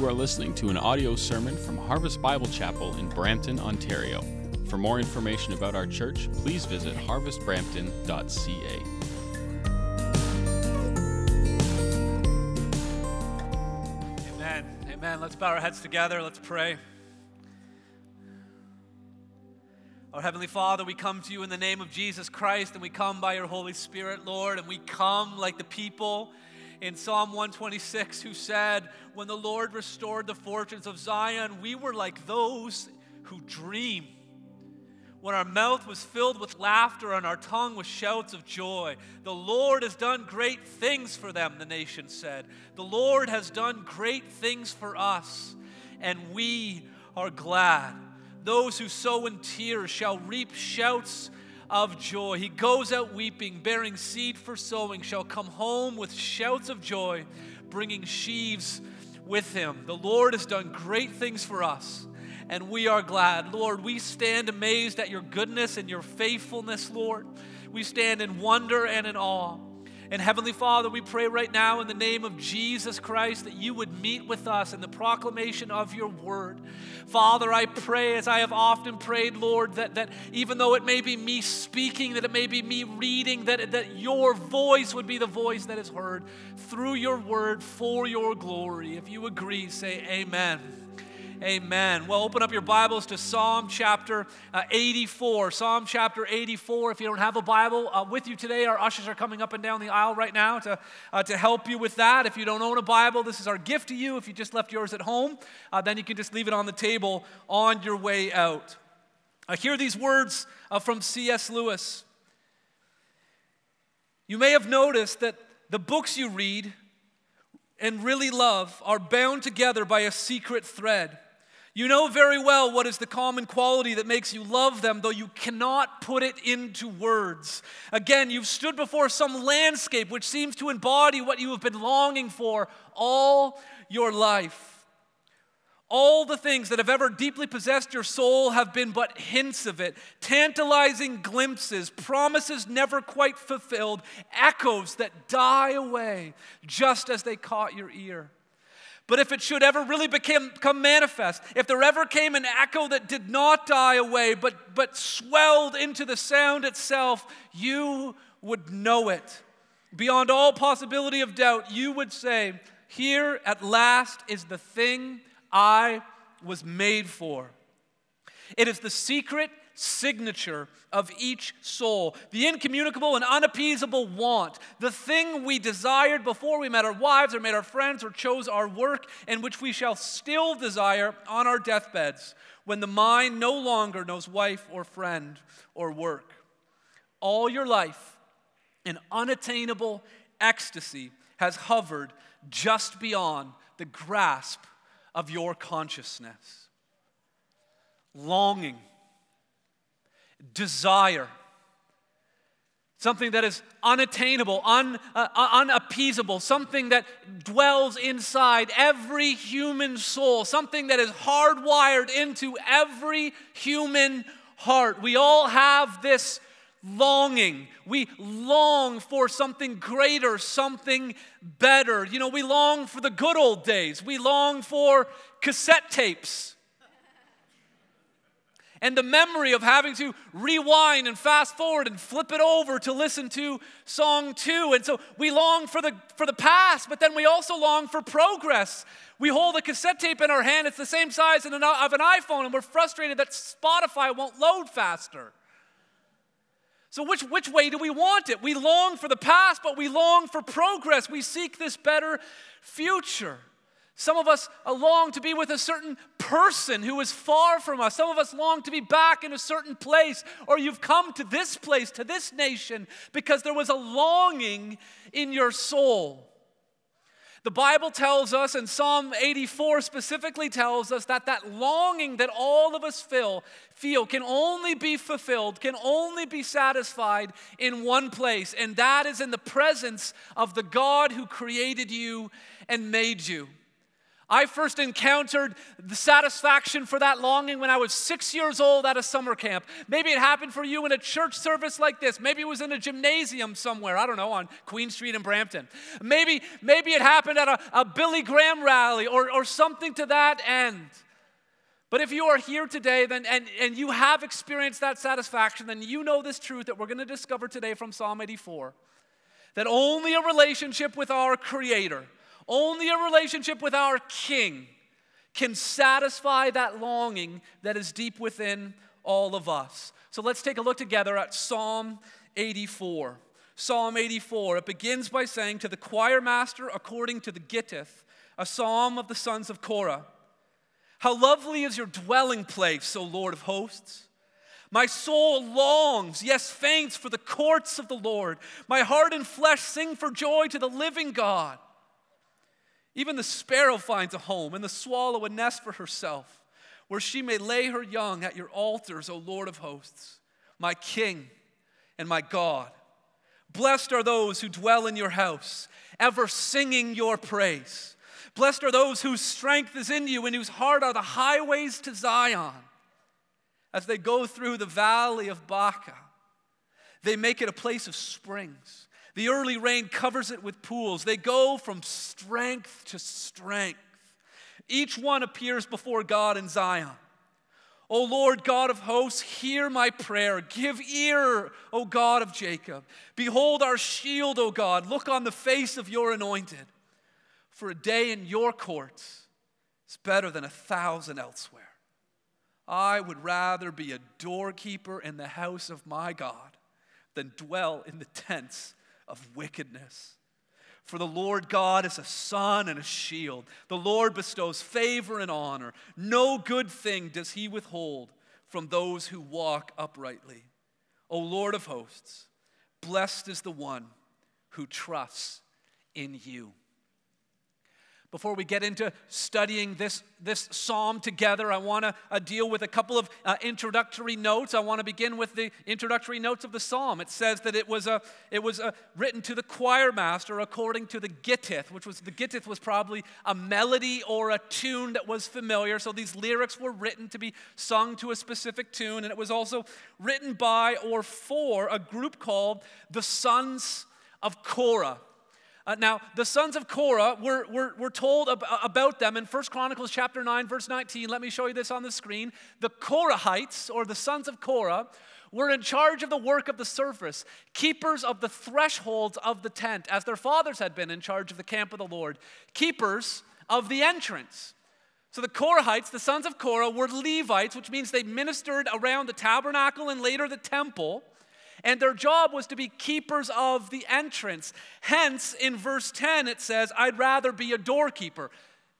You are listening to an audio sermon from Harvest Bible Chapel in Brampton, Ontario. For more information about our church, please visit harvestbrampton.ca. Amen. Amen. Let's bow our heads together. Let's pray. Our Heavenly Father, we come to you in the name of Jesus Christ and we come by your Holy Spirit, Lord, and we come like the people in Psalm 126 who said, When the Lord restored the fortunes of Zion, we were like those who dream. When our mouth was filled with laughter and our tongue with shouts of joy. The Lord has done great things for them, the nation said. The Lord has done great things for us, and we are glad. Those who sow in tears shall reap shouts of joy. He goes out weeping, bearing seed for sowing, shall come home with shouts of joy, bringing sheaves with him. The Lord has done great things for us, and we are glad. Lord, we stand amazed at your goodness and your faithfulness, Lord. We stand in wonder and in awe. And Heavenly Father, we pray right now in the name of Jesus Christ that you would meet with us in the proclamation of your word. Father, I pray, as I have often prayed, Lord, that, that even though it may be me speaking, that it may be me reading, that, that your voice would be the voice that is heard through your word for your glory. If you agree, say amen. Amen. Well, open up your Bibles to Psalm chapter uh, 84. Psalm chapter 84. If you don't have a Bible uh, with you today, our ushers are coming up and down the aisle right now to, uh, to help you with that. If you don't own a Bible, this is our gift to you. If you just left yours at home, uh, then you can just leave it on the table on your way out. I hear these words uh, from C.S. Lewis. You may have noticed that the books you read and really love are bound together by a secret thread. You know very well what is the common quality that makes you love them, though you cannot put it into words. Again, you've stood before some landscape which seems to embody what you have been longing for all your life. All the things that have ever deeply possessed your soul have been but hints of it, tantalizing glimpses, promises never quite fulfilled, echoes that die away just as they caught your ear. But if it should ever really become, become manifest, if there ever came an echo that did not die away, but, but swelled into the sound itself, you would know it. Beyond all possibility of doubt, you would say, Here at last is the thing I was made for. It is the secret signature of each soul, the incommunicable and unappeasable want, the thing we desired before we met our wives or made our friends or chose our work, and which we shall still desire on our deathbeds when the mind no longer knows wife or friend or work. All your life, an unattainable ecstasy has hovered just beyond the grasp of your consciousness. Longing desire. Something that is unattainable, un, uh, uh, unappeasable, something that dwells inside every human soul, something that is hardwired into every human heart. We all have this longing. We long for something greater, something better. You know, we long for the good old days, we long for cassette tapes and the memory of having to rewind and fast forward and flip it over to listen to song two. And so we long for the, for the past, but then we also long for progress. We hold a cassette tape in our hand, it's the same size of an iPhone, and we're frustrated that Spotify won't load faster. So, which, which way do we want it? We long for the past, but we long for progress. We seek this better future. Some of us long to be with a certain person who is far from us. Some of us long to be back in a certain place, or you've come to this place, to this nation, because there was a longing in your soul. The Bible tells us, and Psalm 84 specifically tells us, that that longing that all of us feel, feel can only be fulfilled, can only be satisfied in one place, and that is in the presence of the God who created you and made you. I first encountered the satisfaction for that longing when I was six years old at a summer camp. Maybe it happened for you in a church service like this. Maybe it was in a gymnasium somewhere, I don't know, on Queen Street in Brampton. Maybe, maybe it happened at a, a Billy Graham rally or, or something to that end. But if you are here today then, and, and you have experienced that satisfaction, then you know this truth that we're going to discover today from Psalm 84 that only a relationship with our Creator only a relationship with our King can satisfy that longing that is deep within all of us. So let's take a look together at Psalm 84. Psalm 84, it begins by saying, To the choir master according to the Gittith, a psalm of the sons of Korah. How lovely is your dwelling place, O Lord of hosts! My soul longs, yes, faints for the courts of the Lord. My heart and flesh sing for joy to the living God. Even the sparrow finds a home, and the swallow a nest for herself, where she may lay her young at your altars, O Lord of hosts, my King and my God. Blessed are those who dwell in your house, ever singing your praise. Blessed are those whose strength is in you and whose heart are the highways to Zion. As they go through the valley of Baca, they make it a place of springs. The early rain covers it with pools. They go from strength to strength. Each one appears before God in Zion. O Lord God of hosts, hear my prayer. Give ear, O God of Jacob. Behold our shield, O God. Look on the face of your anointed. For a day in your courts is better than a thousand elsewhere. I would rather be a doorkeeper in the house of my God than dwell in the tents of wickedness. For the Lord God is a sun and a shield. The Lord bestows favor and honor. No good thing does he withhold from those who walk uprightly. O Lord of hosts, blessed is the one who trusts in you. Before we get into studying this, this psalm together, I want to uh, deal with a couple of uh, introductory notes. I want to begin with the introductory notes of the psalm. It says that it was, a, it was a, written to the choir master according to the Gittith, which was the Gittith was probably a melody or a tune that was familiar. So these lyrics were written to be sung to a specific tune, and it was also written by or for a group called the Sons of Korah. Uh, now, the sons of Korah, we're, we're, we're told ab- about them in 1 Chronicles chapter 9, verse 19. Let me show you this on the screen. The Korahites, or the sons of Korah, were in charge of the work of the surface, keepers of the thresholds of the tent, as their fathers had been in charge of the camp of the Lord, keepers of the entrance. So the Korahites, the sons of Korah, were Levites, which means they ministered around the tabernacle and later the temple and their job was to be keepers of the entrance. Hence, in verse 10, it says, I'd rather be a doorkeeper.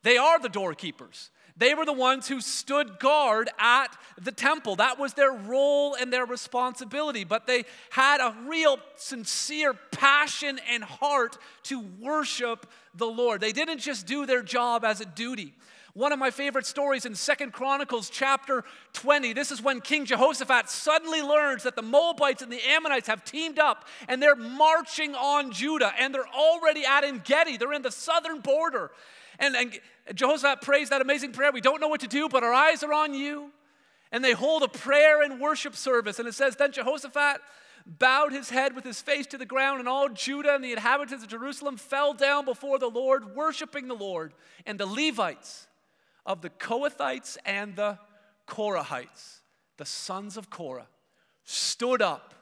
They are the doorkeepers. They were the ones who stood guard at the temple. That was their role and their responsibility. But they had a real sincere passion and heart to worship the Lord. They didn't just do their job as a duty. One of my favorite stories in Second Chronicles chapter 20. This is when King Jehoshaphat suddenly learns that the Moabites and the Ammonites have teamed up and they're marching on Judah and they're already at En Gedi. They're in the southern border. And, and Jehoshaphat prays that amazing prayer. We don't know what to do, but our eyes are on you. And they hold a prayer and worship service. And it says, Then Jehoshaphat bowed his head with his face to the ground, and all Judah and the inhabitants of Jerusalem fell down before the Lord, worshiping the Lord. And the Levites of the Kohathites and the Korahites, the sons of Korah, stood up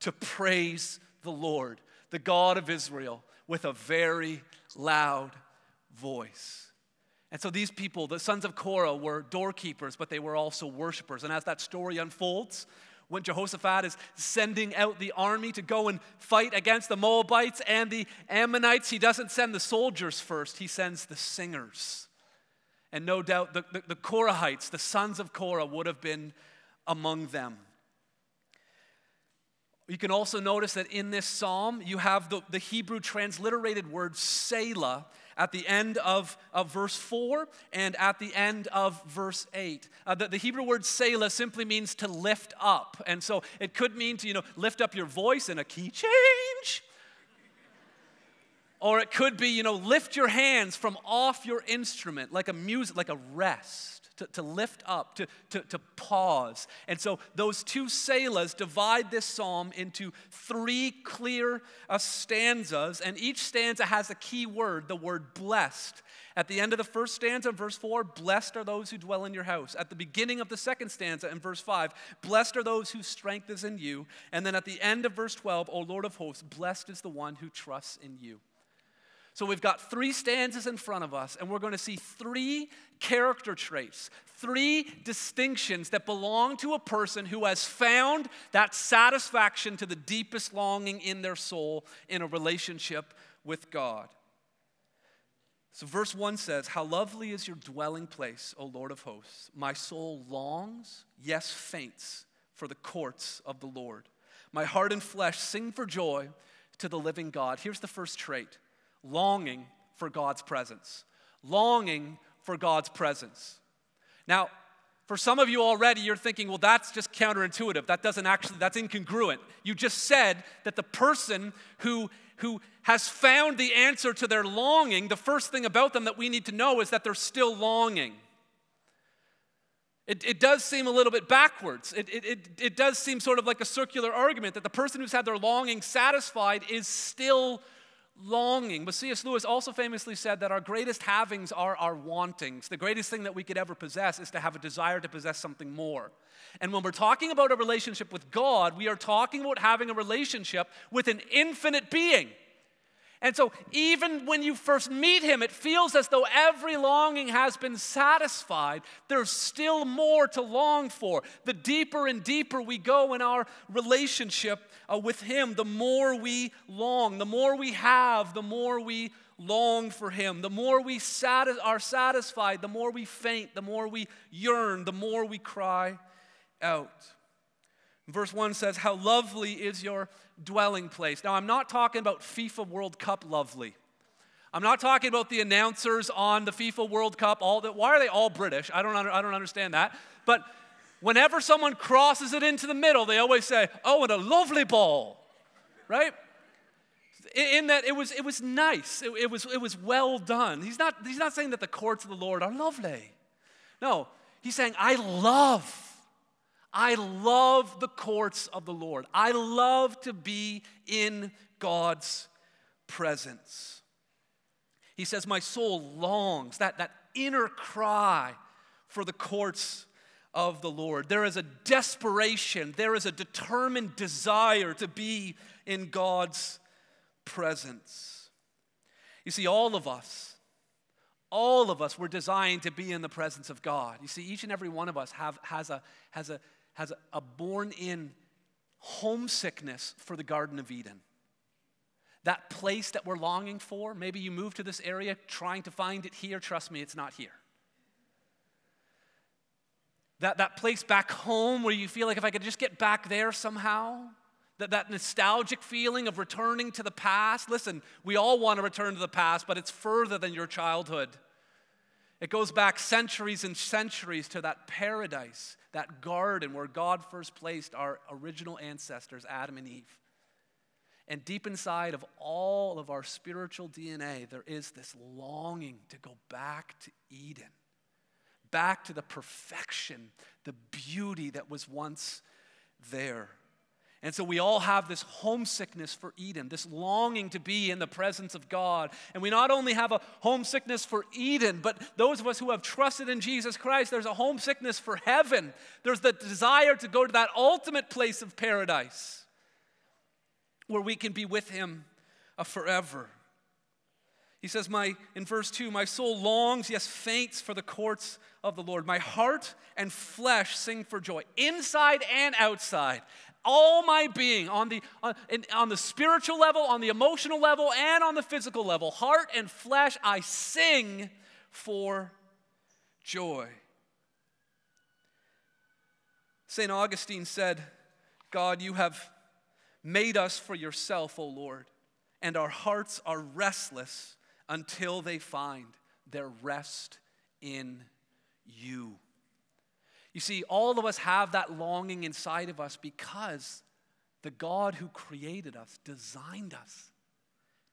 to praise the Lord, the God of Israel, with a very loud voice. And so these people, the sons of Korah, were doorkeepers, but they were also worshipers. And as that story unfolds, when Jehoshaphat is sending out the army to go and fight against the Moabites and the Ammonites, he doesn't send the soldiers first, he sends the singers. And no doubt the, the, the Korahites, the sons of Korah, would have been among them. You can also notice that in this psalm, you have the, the Hebrew transliterated word Selah at the end of, of verse 4 and at the end of verse 8. Uh, the, the, Hebrew word Selah simply means to lift up. And so it could mean to, you know, lift up your voice in a key change Or it could be, you know, lift your hands from off your instrument like a music, like a rest. To, to lift up, to, to, to pause. And so those two selahs divide this psalm into three clear uh, stanzas, and each stanza has a key word, the word blessed. At the end of the first stanza, verse 4, blessed are those who dwell in your house. At the beginning of the second stanza, in verse 5, blessed are those whose strength is in you. And then at the end of verse 12, O Lord of hosts, blessed is the one who trusts in you. So we've got three stanzas in front of us, and we're going to see three character traits, three distinctions that belong to a person who has found that satisfaction to the deepest longing in their soul in a relationship with God. So, verse 1 says, How lovely is your dwelling place, O Lord of hosts. My soul longs, yes, faints, for the courts of the Lord. My heart and flesh sing for joy to the living God. Here's the first trait longing for God's presence. Longing for God's presence. Now, for some of you already, you're thinking, well, that's just counterintuitive. That doesn't actually, that's incongruent. You just said that the person who, who has found the answer to their longing, the first thing about them that we need to know is that they're still longing. It, it does seem a little bit backwards. It, it, it, it does seem sort of like a circular argument that the person who's had their longing satisfied is still longing. But C.S. Lewis also famously said that our greatest havings are our wantings. The greatest thing that we could ever possess is to have a desire to possess something more. And when we're talking about a relationship with God, we are talking about having a relationship with an infinite being. And so, even when you first meet him, it feels as though every longing has been satisfied. There's still more to long for. The deeper and deeper we go in our relationship uh, with him, the more we long. The more we have, the more we long for him. The more we are satisfied, the more we faint, the more we yearn, the more we cry out. Verse 1 says, How lovely is your dwelling place. Now, I'm not talking about FIFA World Cup lovely. I'm not talking about the announcers on the FIFA World Cup. All that, why are they all British? I don't, I don't understand that. But whenever someone crosses it into the middle, they always say, Oh, and a lovely ball, right? In that it was, it was nice, it, it, was, it was well done. He's not, he's not saying that the courts of the Lord are lovely. No, he's saying, I love I love the courts of the Lord. I love to be in God's presence. He says, My soul longs, that, that inner cry for the courts of the Lord. There is a desperation, there is a determined desire to be in God's presence. You see, all of us, all of us were designed to be in the presence of God. You see, each and every one of us have, has, a, has a has a, born in homesickness for the Garden of Eden. That place that we're longing for, maybe you move to this area trying to find it here. Trust me, it's not here. That, that place back home where you feel like if I could just get back there somehow, that, that nostalgic feeling of returning to the past. Listen, we all want to return to the past, but it's further than your childhood. It goes back centuries and centuries to that paradise, that garden where God first placed our original ancestors, Adam and Eve. And deep inside of all of our spiritual DNA, there is this longing to go back to Eden, back to the perfection, the beauty that was once there. And so we all have this homesickness for Eden, this longing to be in the presence of God. And we not only have a homesickness for Eden, but those of us who have trusted in Jesus Christ, there's a homesickness for heaven. There's the desire to go to that ultimate place of paradise where we can be with Him forever. He says, my, in verse 2, my soul longs, yes, faints for the courts of the Lord. My heart and flesh sing for joy, inside and outside all my being on the, uh, on, on the spiritual level, on the emotional level, and on the physical level, heart and flesh, I sing for joy. St. Augustine said, God, you have made us for yourself, O Lord, and our hearts are restless until they find their rest in you. You see, all of us have that longing inside of us because the God who created us designed us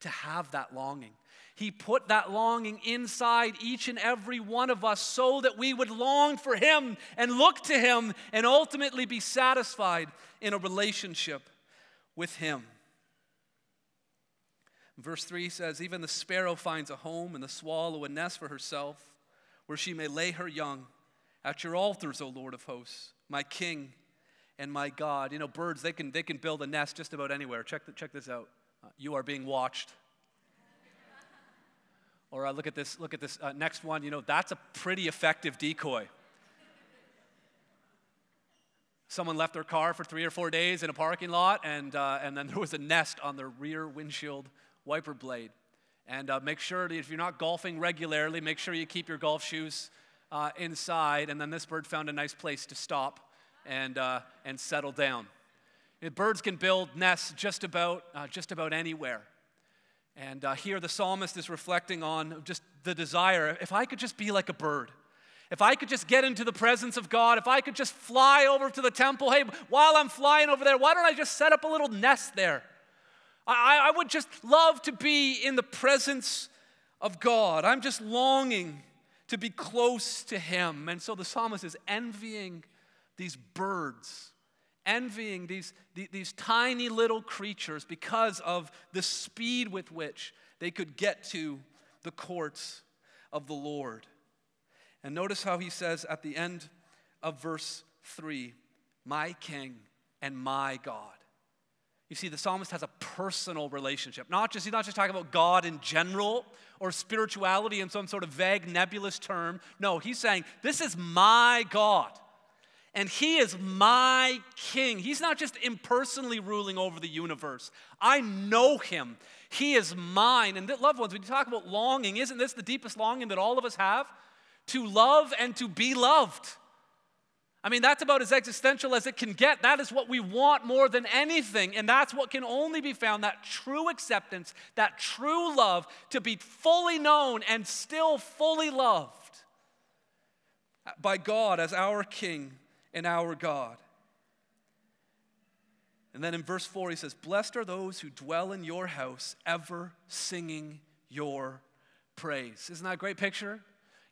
to have that longing. He put that longing inside each and every one of us so that we would long for Him and look to Him and ultimately be satisfied in a relationship with Him. Verse 3 says, Even the sparrow finds a home and the swallow a nest for herself, where she may lay her young. At your altars, O Lord of hosts, my King and my God. You know, birds, they can, they can build a nest just about anywhere. Check, the, check this out. Uh, you are being watched. or uh, look at this, look at this uh, next one. You know, that's a pretty effective decoy. Someone left their car for three or four days in a parking lot, and, uh, and then there was a nest on their rear windshield wiper blade. And uh, make sure if you're not golfing regularly, make sure you keep your golf shoes uh, inside. And then this bird found a nice place to stop and, uh, and settle down. birds can build nests just about, uh, just about anywhere. And uh, here the psalmist is reflecting on just the desire if I could just be like a bird. If I could just get into the presence of God, if I could just fly over to the temple, hey, while I'm flying over there, why don't I just set up a little nest there? I, I would just love to be in the presence of God. I'm just longing to be close to Him. And so the psalmist is envying these birds, envying these, these tiny little creatures because of the speed with which they could get to the courts of the Lord. And notice how he says at the end of verse 3 My King and my God. You see, the psalmist has a personal relationship. Not just, he's not just talking about God in general or spirituality in some sort of vague, nebulous term. No, he's saying, This is my God. And he is my king. He's not just impersonally ruling over the universe. I know him. He is mine. And loved ones, when you talk about longing, isn't this the deepest longing that all of us have? To love and to be loved. I mean, that's about as existential as it can get. That is what we want more than anything. And that's what can only be found that true acceptance, that true love, to be fully known and still fully loved by God as our King and our God. And then in verse 4, he says, Blessed are those who dwell in your house, ever singing your praise. Isn't that a great picture?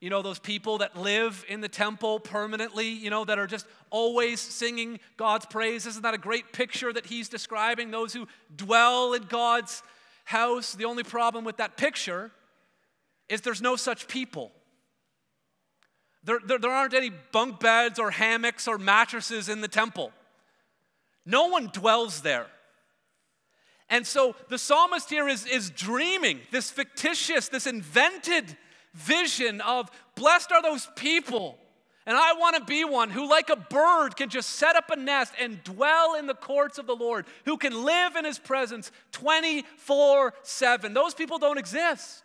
You know, those people that live in the temple permanently, you know, that are just always singing God's praise. Isn't that a great picture that he's describing? Those who dwell in God's house. The only problem with that picture is there's no such people. There, there, there aren't any bunk beds or hammocks or mattresses in the temple. No one dwells there. And so the psalmist here is, is dreaming this fictitious, this invented vision of blessed are those people. And I want to be one who, like a bird, can just set up a nest and dwell in the courts of the Lord, who can live in his presence 24 7. Those people don't exist.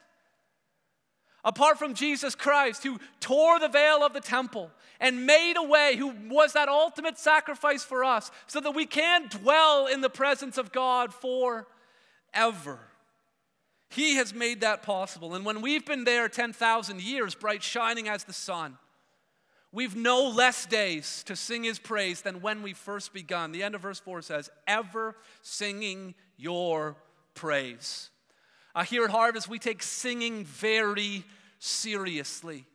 Apart from Jesus Christ, who tore the veil of the temple and made a way, who was that ultimate sacrifice for us, so that we can dwell in the presence of God forever. He has made that possible. And when we've been there 10,000 years, bright shining as the sun, we've no less days to sing his praise than when we first begun. The end of verse 4 says, Ever singing your praise. Uh, here at Harvest, we take singing very seriously.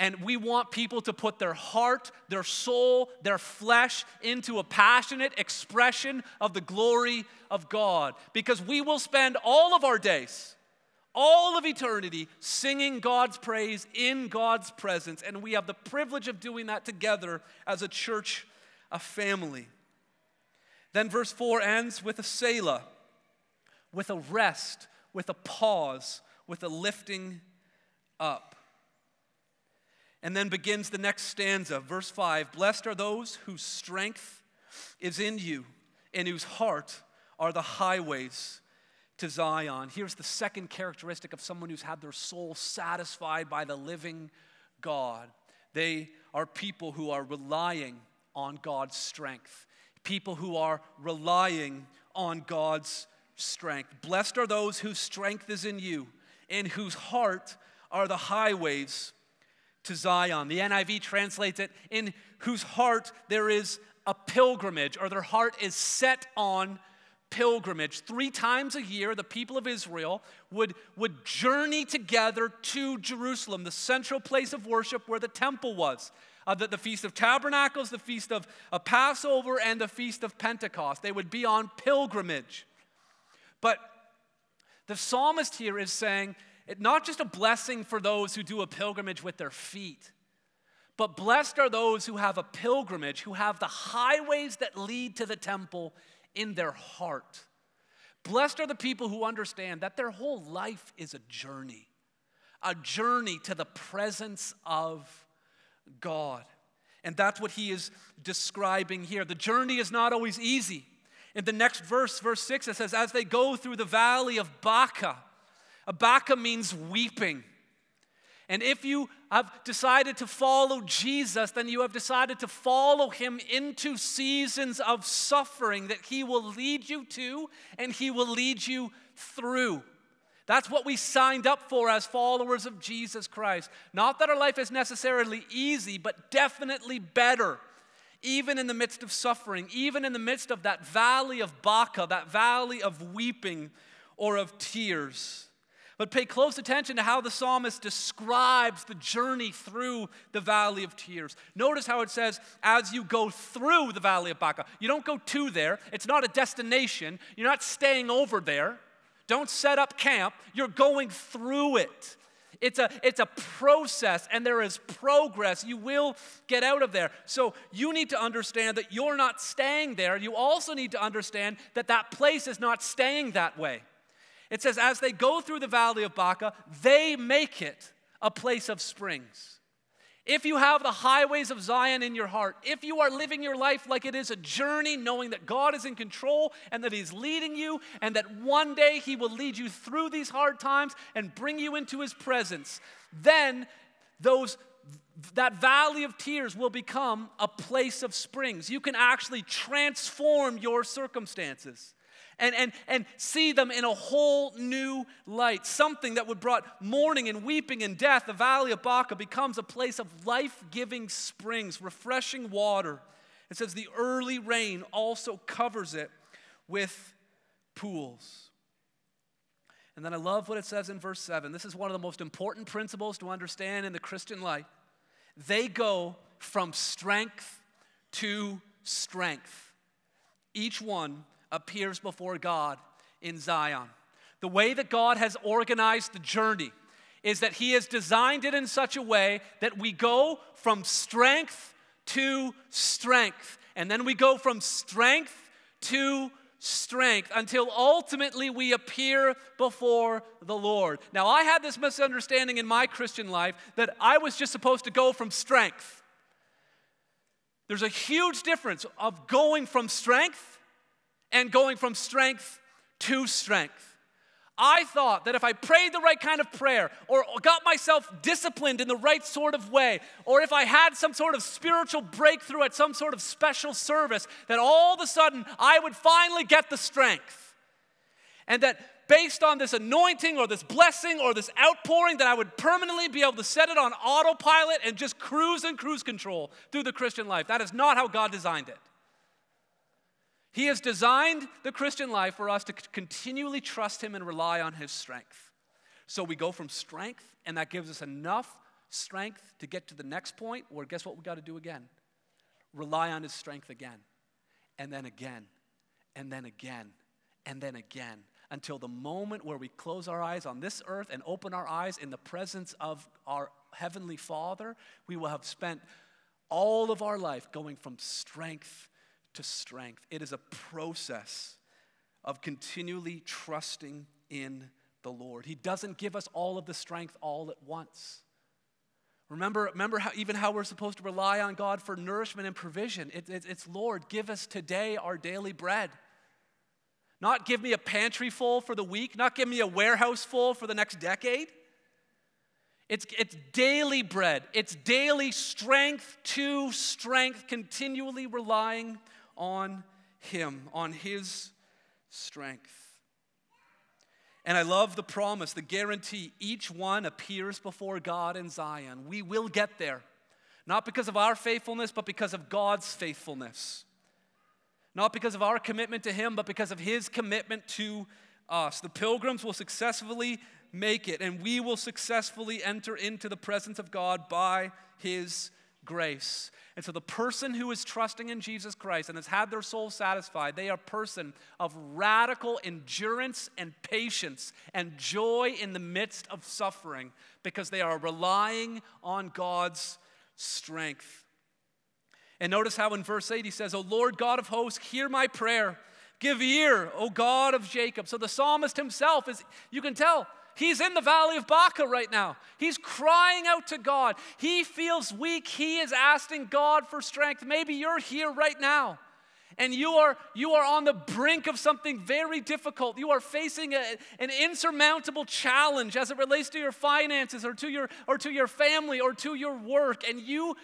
And we want people to put their heart, their soul, their flesh into a passionate expression of the glory of God. Because we will spend all of our days, all of eternity, singing God's praise in God's presence. And we have the privilege of doing that together as a church, a family. Then verse 4 ends with a Selah, with a rest, with a pause, with a lifting up. And then begins the next stanza, verse 5 Blessed are those whose strength is in you and whose heart are the highways to Zion. Here's the second characteristic of someone who's had their soul satisfied by the living God. They are people who are relying on God's strength, people who are relying on God's strength. Blessed are those whose strength is in you and whose heart are the highways to Zion. The NIV translates it, in whose heart there is a pilgrimage, or their heart is set on pilgrimage. Three times a year, the people of Israel would, would journey together to Jerusalem, the central place of worship where the temple was. Uh, the, the, Feast of Tabernacles, the Feast of, of Passover, and the Feast of Pentecost. They would be on pilgrimage. But the psalmist here is saying, it, not just a blessing for those who do a pilgrimage with their feet, but blessed are those who have a pilgrimage, who have the highways that lead to the temple in their heart. Blessed are the people who understand that their whole life is a journey, a journey to the presence of God. And that's what he is describing here. The journey is not always easy. In the next verse, verse 6, it says, As they go through the valley of Baca, Baca means weeping. And if you have decided to follow Jesus, then you have decided to follow him into seasons of suffering that he will lead you to and he will lead you through. That's what we signed up for as followers of Jesus Christ. Not that our life is necessarily easy, but definitely better. Even in the midst of suffering, even in the midst of that valley of Baca, that valley of weeping or of tears. But pay close attention to how the psalmist describes the journey through the valley of tears. Notice how it says, as you go through the valley of Baca. You don't go to there, it's not a destination, you're not staying over there. Don't set up camp, you're going through it. It's a, it's a process and there is progress. You will get out of there. So you need to understand that you're not staying there. You also need to understand that that place is not staying that way. It says, as they go through the valley of Baca, they make it a place of springs. If you have the highways of Zion in your heart, if you are living your life like it is a journey, knowing that God is in control and that He's leading you, and that one day He will lead you through these hard times and bring you into His presence, then those that valley of tears will become a place of springs. You can actually transform your circumstances and, and, and see them in a whole new light. Something that would brought mourning and weeping and death, the valley of Baca becomes a place of life giving springs, refreshing water. It says the early rain also covers it with pools. And then I love what it says in verse 7. This is one of the most important principles to understand in the Christian life. They go from strength to strength, each one appears before God in Zion. The way that God has organized the journey is that He has designed it in such a way that we go from strength to strength, and then we go from strength to strength until ultimately we appear before the Lord. Now, I had this misunderstanding in my Christian life that I was just supposed to go from strength. There's a huge difference of going from strength and going from strength to strength. I thought that if I prayed the right kind of prayer, or got myself disciplined in the right sort of way, or if I had some sort of spiritual breakthrough at some sort of special service, that all of a sudden I would finally get the strength. And that based on this anointing or this blessing or this outpouring, that I would permanently be able to set it on autopilot and just cruise and cruise control through the Christian life. That is not how God designed it. He has designed the Christian life for us to continually trust Him and rely on His strength. So we go from strength, and that gives us enough strength to get to the next point, where guess what we got to do again? Rely on His strength again, and then again, and then again, and then again, until the moment where we close our eyes on this earth and open our eyes in the presence of our Heavenly Father, we will have spent all of our life going from strength to strength. It is a process of continually trusting in the Lord. He doesn't give us all of the strength all at once. Remember, remember how, even how we're supposed to rely on God for nourishment and provision. It, it, it's Lord, give us today our daily bread. Not give me a pantry full for the week, not give me a warehouse full for the next decade. It's, it's daily bread, it's daily strength to strength, continually relying on Him, on His strength. And I love the promise, the guarantee each one appears before God in Zion. We will get there, not because of our faithfulness, but because of God's faithfulness. Not because of our commitment to Him, but because of His commitment to us. The pilgrims will successfully make it, and we will successfully enter into the presence of God by His grace. And so, the person who is trusting in Jesus Christ and has had their soul satisfied, they are a person of radical endurance and patience and joy in the midst of suffering because they are relying on God's strength. And notice how in verse 8 he says, O Lord God of hosts, hear my prayer. Give ear, O God of Jacob. So the psalmist himself is, you can tell, He's in the valley of Baca right now. He's crying out to God. He feels weak. He is asking God for strength. Maybe you're here right now and you are you are on the brink of something very difficult you are facing a, an insurmountable challenge as it relates to your finances or to your or to your family or to your work and you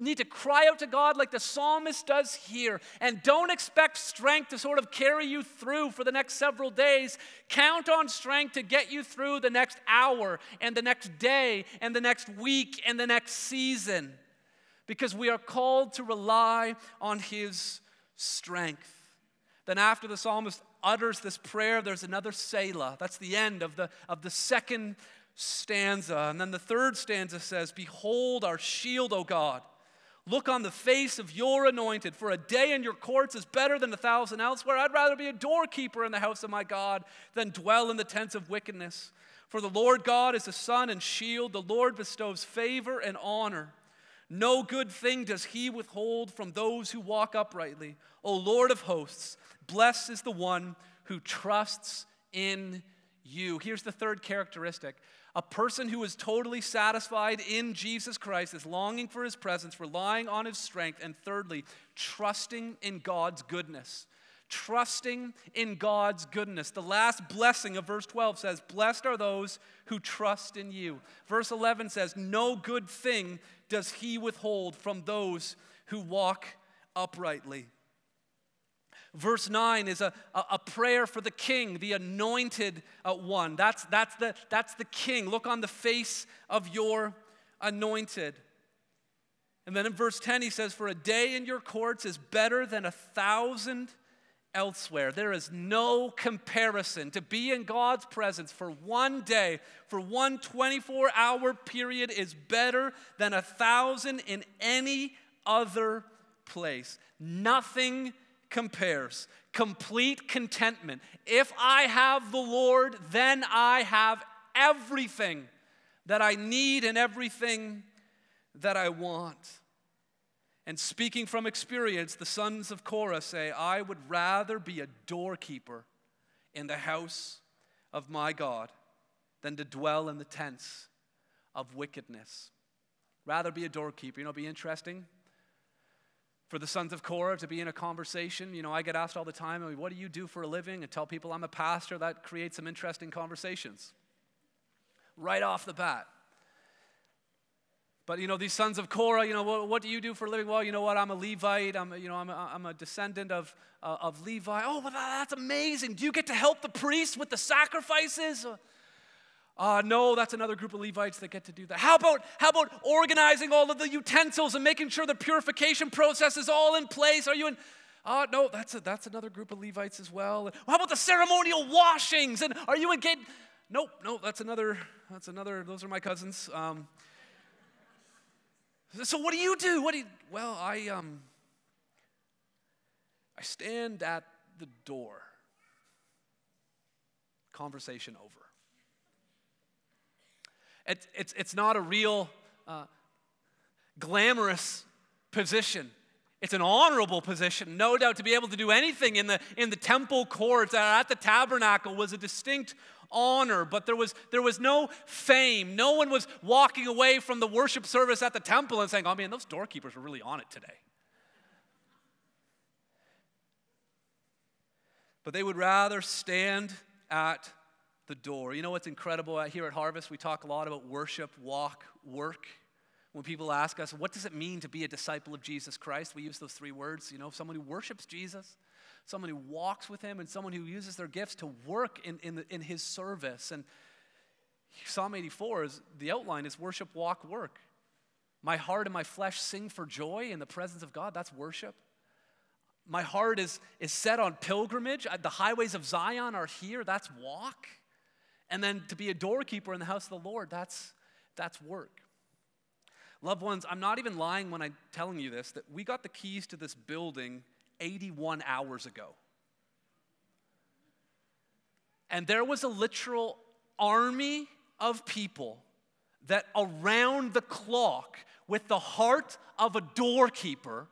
need to cry out to God like the psalmist does here. And don't expect strength to sort of carry you through for the next several days. Count on strength to get you through the next hour and the next day and the next week and the next season. Because we are called to rely on His strength. Then, after the psalmist utters this prayer, there's another Selah. That's the end of the, of the second stanza. And then the third stanza says, Behold our shield, O God. Look on the face of your anointed, for a day in your courts is better than a thousand elsewhere. I'd rather be a doorkeeper in the house of my God than dwell in the tents of wickedness. For the Lord God is a sun and shield. The Lord bestows favor and honor. No good thing does he withhold from those who walk uprightly. O Lord of hosts, blessed is the one who trusts in you. Here's the third characteristic a person who is totally satisfied in Jesus Christ is longing for his presence, relying on his strength, and thirdly, trusting in God's goodness. Trusting in God's goodness. The last blessing of verse 12 says, Blessed are those who trust in you. Verse 11 says, No good thing does he withhold from those who walk uprightly. Verse 9 is a, a, a, prayer for the king, the anointed uh, one. That's, that's, the, that's the king. Look on the face of your anointed. And then in verse 10, he says, For a day in your courts is better than a thousand elsewhere. There is no comparison. To be in God's presence for one day, for one 24 hour period, is better than a thousand in any other place. Nothing compares. Complete contentment. If I have the Lord, then I have everything that I need and everything that I want. And speaking from experience, the sons of Korah say, I would rather be a doorkeeper in the house of my God than to dwell in the tents of wickedness. Rather be a doorkeeper. You know, be interesting for the sons of Korah to be in a conversation. You know, I get asked all the time, what do you do for a living? And tell people I'm a pastor. That creates some interesting conversations right off the bat. But you know, these sons of Korah, you know, what, what, do you do for a living? Well, you know what? I'm a Levite. I'm, you know, I'm a, I'm a descendant of, uh, of Levi. Oh, well, that's amazing. Do you get to help the priests with the sacrifices? Uh, no, that's another group of Levites that get to do that. How about, how about organizing all of the utensils and making sure the purification process is all in place? Are you in? Uh, no, that's, a, that's another group of Levites as well. How about the ceremonial washings? And are you engaged? Nope, nope, that's another, that's another, those are my cousins. Um, so what do you do? What do you, well, I, um, I stand at the door. Conversation over. It, it's, it's not a real uh, glamorous position. It's an honorable position, no doubt. To be able to do anything in the, in the temple courts at the tabernacle was a distinct honor, but there was, there was no fame. No one was walking away from the worship service at the temple and saying, oh man, those doorkeepers were really on it today. But they would rather stand at the door. You know what's incredible here at Harvest? We talk a lot about worship, walk, work. When people ask us, what does it mean to be a disciple of Jesus Christ? We use those three words. You know, someone who worships Jesus, someone who walks with him, and someone who uses their gifts to work in, in, the, in his service. And Psalm 84 is the outline is worship, walk, work. My heart and my flesh sing for joy in the presence of God. That's worship. my heart is, is set on pilgrimage. The highways of Zion are here, that's walk. And then to be a doorkeeper in the house of the Lord, that's, that's work. Loved ones, I'm not even lying when I'm telling you this, that we got the keys to this building 81 hours ago. And there was a literal army of people that around the clock, with the heart of a doorkeeper,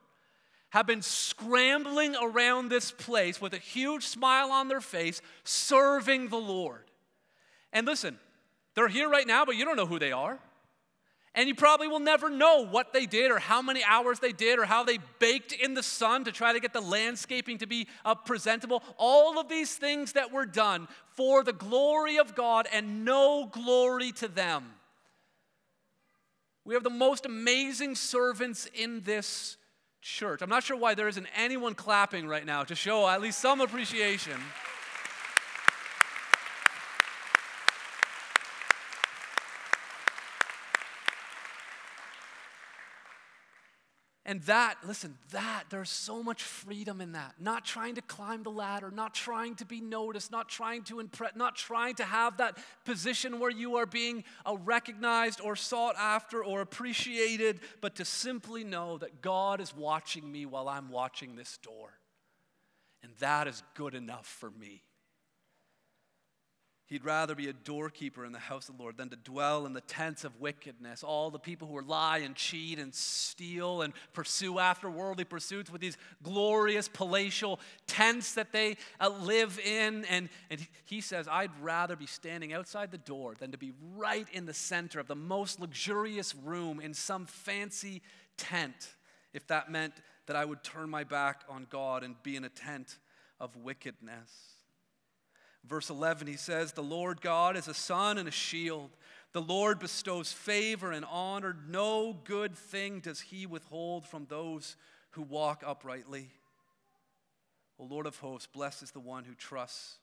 have been scrambling around this place with a huge smile on their face, serving the Lord. And listen, they're here right now, but you don't know who they are. And you probably will never know what they did or how many hours they did or how they baked in the sun to try to get the landscaping to be uh, presentable. All of these things that were done for the glory of God and no glory to them. We have the most amazing servants in this church. I'm not sure why there isn't anyone clapping right now to show at least some appreciation. And that, listen, that, there's so much freedom in that. Not trying to climb the ladder, not trying to be noticed, not trying to impress, not trying to have that position where you are being recognized or sought after or appreciated, but to simply know that God is watching me while I'm watching this door. And that is good enough for me. He'd rather be a doorkeeper in the house of the Lord than to dwell in the tents of wickedness. All the people who lie and cheat and steal and pursue after worldly pursuits with these glorious palatial tents that they uh, live in. And, and he says, I'd rather be standing outside the door than to be right in the center of the most luxurious room in some fancy tent, if that meant that I would turn my back on God and be in a tent of wickedness. Verse 11, he says, The Lord God is a sun and a shield. The Lord bestows favor and honor. No good thing does he withhold from those who walk uprightly. O Lord of hosts, blessed is the one who trusts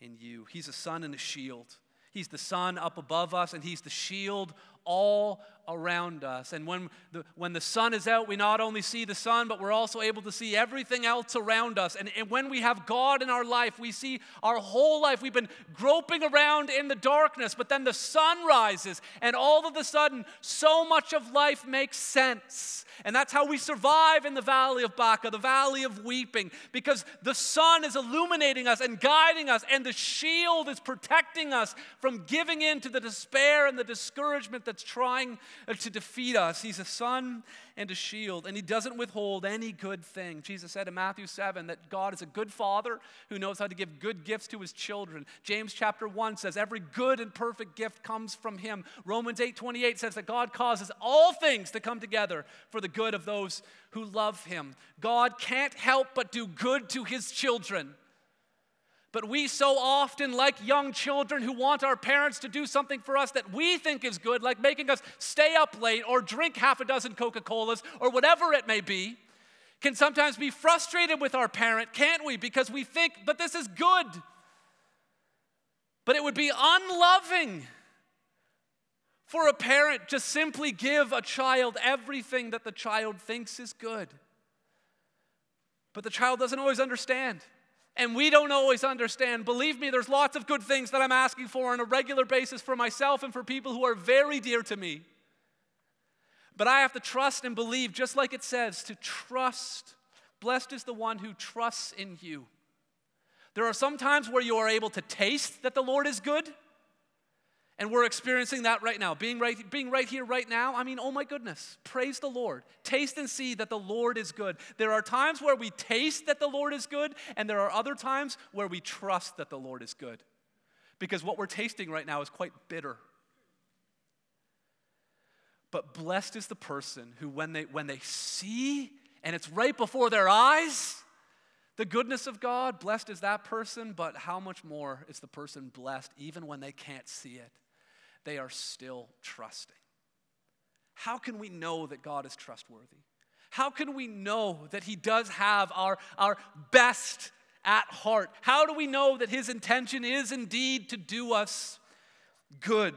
in you. He's a sun and a shield. He's the sun up above us, and He's the shield all around us. And when the, when the sun is out, we not only see the sun, but we're also able to see everything else around us. And, and when we have God in our life, we see our whole life. We've been groping around in the darkness, but then the sun rises, and all of a sudden, so much of life makes sense. And that's how we survive in the valley of Baca, the valley of weeping, because the sun is illuminating us and guiding us, and the shield is protecting us from giving in to the despair and the discouragement that's trying uh, to defeat us. He's a sun and a shield, and he doesn't withhold any good thing. Jesus said in Matthew 7 that God is a good father who knows how to give good gifts to his children. James chapter 1 says every good and perfect gift comes from him. Romans 8 28 says that God causes all things to come together for the good of those who love him. God can't help but do good to his children. But we so often, like young children who want our parents to do something for us that we think is good, like making us stay up late or drink half a dozen Coca Colas or whatever it may be, can sometimes be frustrated with our parent, can't we? Because we think, but this is good. But it would be unloving for a parent to simply give a child everything that the child thinks is good. But the child doesn't always understand. And we don't always understand. Believe me, there's lots of good things that I'm asking for on a regular basis for myself and for people who are very dear to me. But I have to trust and believe, just like it says, to trust. Blessed is the one who trusts in you. There are some times where you are able to taste that the Lord is good. And we're experiencing that right now. Being right, being right here, right now, I mean, oh my goodness, praise the Lord. Taste and see that the Lord is good. There are times where we taste that the Lord is good, and there are other times where we trust that the Lord is good. Because what we're tasting right now is quite bitter. But blessed is the person who, when they, when they see, and it's right before their eyes, the goodness of God, blessed is that person, but how much more is the person blessed even when they can't see it? They are still trusting. How can we know that God is trustworthy? How can we know that He does have our, our best at heart? How do we know that His intention is indeed to do us good?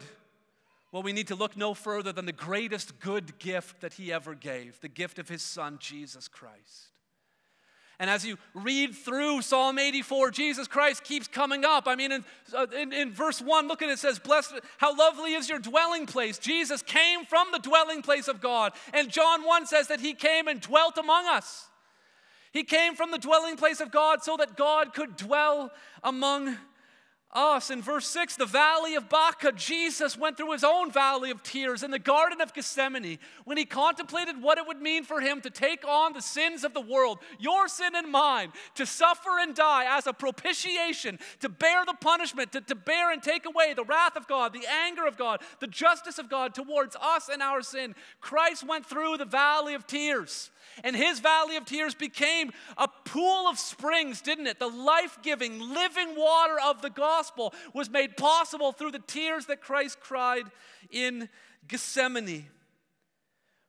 Well, we need to look no further than the greatest good gift that He ever gave the gift of His Son, Jesus Christ. And as you read through Psalm 84, Jesus Christ keeps coming up. I mean, in, uh, in, in, verse 1, look at it, it says, Blessed, how lovely is your dwelling place. Jesus came from the dwelling place of God. And John 1 says that he came and dwelt among us. He came from the dwelling place of God so that God could dwell among us. In verse 6, the valley of Baca, Jesus went through his own valley of tears in the Garden of Gethsemane when he contemplated what it would mean for him to take on the sins of the world, your sin and mine, to suffer and die as a propitiation, to bear the punishment, to, to bear and take away the wrath of God, the anger of God, the justice of God towards us and our sin. Christ went through the valley of tears. And his valley of tears became a pool of springs, didn't it? The life giving, living water of the gospel was made possible through the tears that Christ cried in Gethsemane.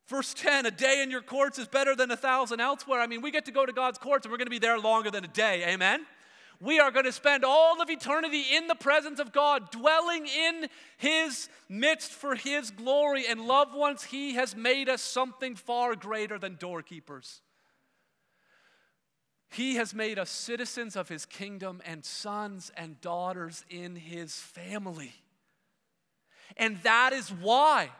Verse 10 a day in your courts is better than a thousand elsewhere. I mean, we get to go to God's courts and we're going to be there longer than a day. Amen? We are going to spend all of eternity in the presence of God, dwelling in His midst for His glory. And loved ones, He has made us something far greater than doorkeepers. He has made us citizens of His kingdom and sons and daughters in His family. And that is why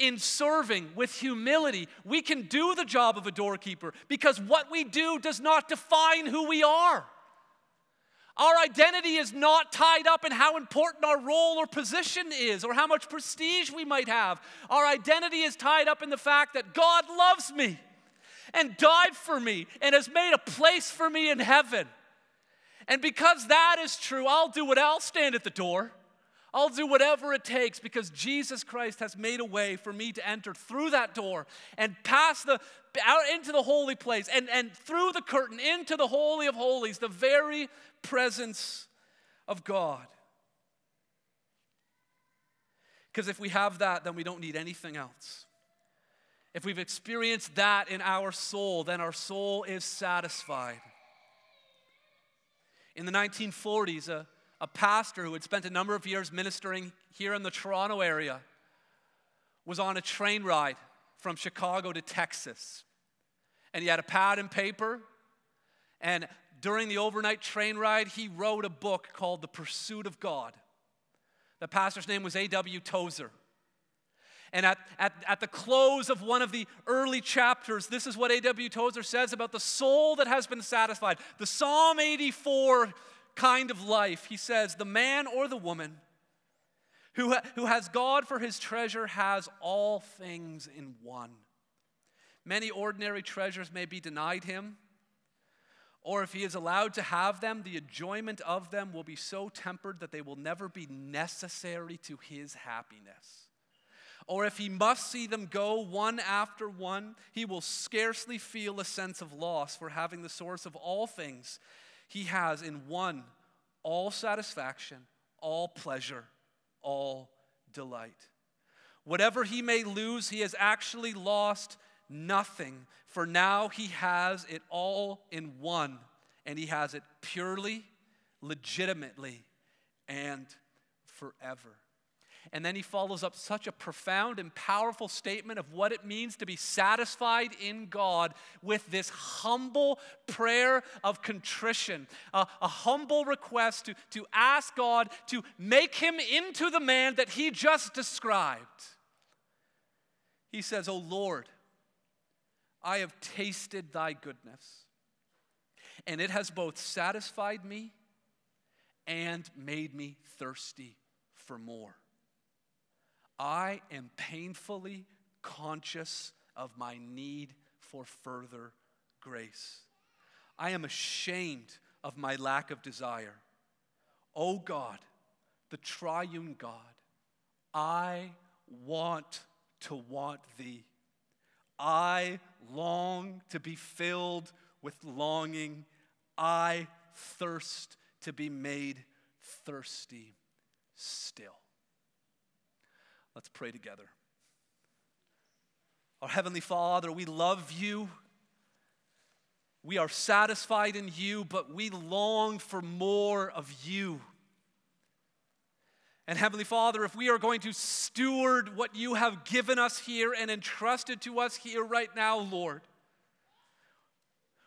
in serving with humility, we can do the job of a doorkeeper because what we do does not define who we are. Our identity is not tied up in how important our role or position is or how much prestige we might have. Our identity is tied up in the fact that God loves me and died for me and has made a place for me in heaven. And because that is true, I'll do it. I'll stand at the door. I'll do whatever it takes because Jesus Christ has made a way for me to enter through that door and pass the out into the holy place and, and through the curtain into the holy of holies, the very presence of God. Because if we have that, then we don't need anything else. If we've experienced that in our soul, then our soul is satisfied. In the 1940s, a, a pastor who had spent a number of years ministering here in the Toronto area was on a train ride from Chicago to Texas. And he had a pad and paper, and during the overnight train ride, he wrote a book called The Pursuit of God. The pastor's name was A.W. Tozer. And at, at, at the close of one of the early chapters, this is what A.W. Tozer says about the soul that has been satisfied. The Psalm 84 kind of life. He says, The man or the woman who, ha- who has God for his treasure has all things in one. Many ordinary treasures may be denied him or if he is allowed to have them, the enjoyment of them will be so tempered that they will never be necessary to his happiness. Or if he must see them go one after one, he will scarcely feel a sense of loss for having the source of all things he has in one all satisfaction, all pleasure, all delight. Whatever he may lose, he has actually lost nothing, for now he has it all in one, and he has it purely, legitimately, and forever. And then he follows up such a profound and powerful statement of what it means to be satisfied in God with this humble prayer of contrition, a, humble request to, to ask God to make him into the man that he just described. He says, Oh Lord, I have tasted thy goodness, and it has both satisfied me and made me thirsty for more. I am painfully conscious of my need for further grace. I am ashamed of my lack of desire. O oh God, the triune God, I want to want thee. I long to be filled with longing. I thirst to be made thirsty still. Let's pray together. Our Heavenly Father, we love you. We are satisfied in you, but we long for more of you. And Heavenly Father, if we are going to steward what you have given us here and entrusted to us here right now, Lord,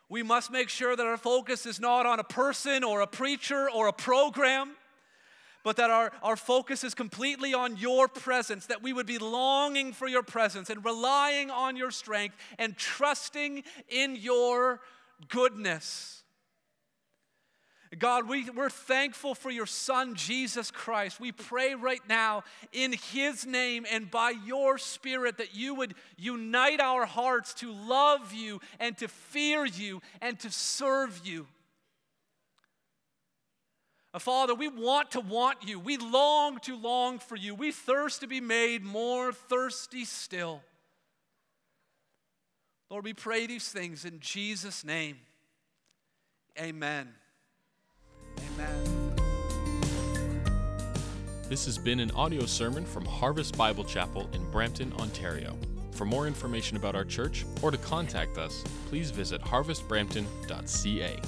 We must make sure that our focus is not on a person or a preacher or a program, but that our, our focus is completely on your presence, that we would be longing for your presence and relying on your strength and trusting in your goodness. God, we, we're thankful for your Son, Jesus Christ. We pray right now in His name and by your Spirit that you would unite our hearts to love you and to fear you and to serve you. Father, we want to want you. We long to long for you. We thirst to be made more thirsty still. Lord, we pray these things in Jesus' name. Amen. This has been an audio sermon from Harvest Bible Chapel in Brampton, Ontario. For more information about our church or to contact us, please visit harvestbrampton.ca.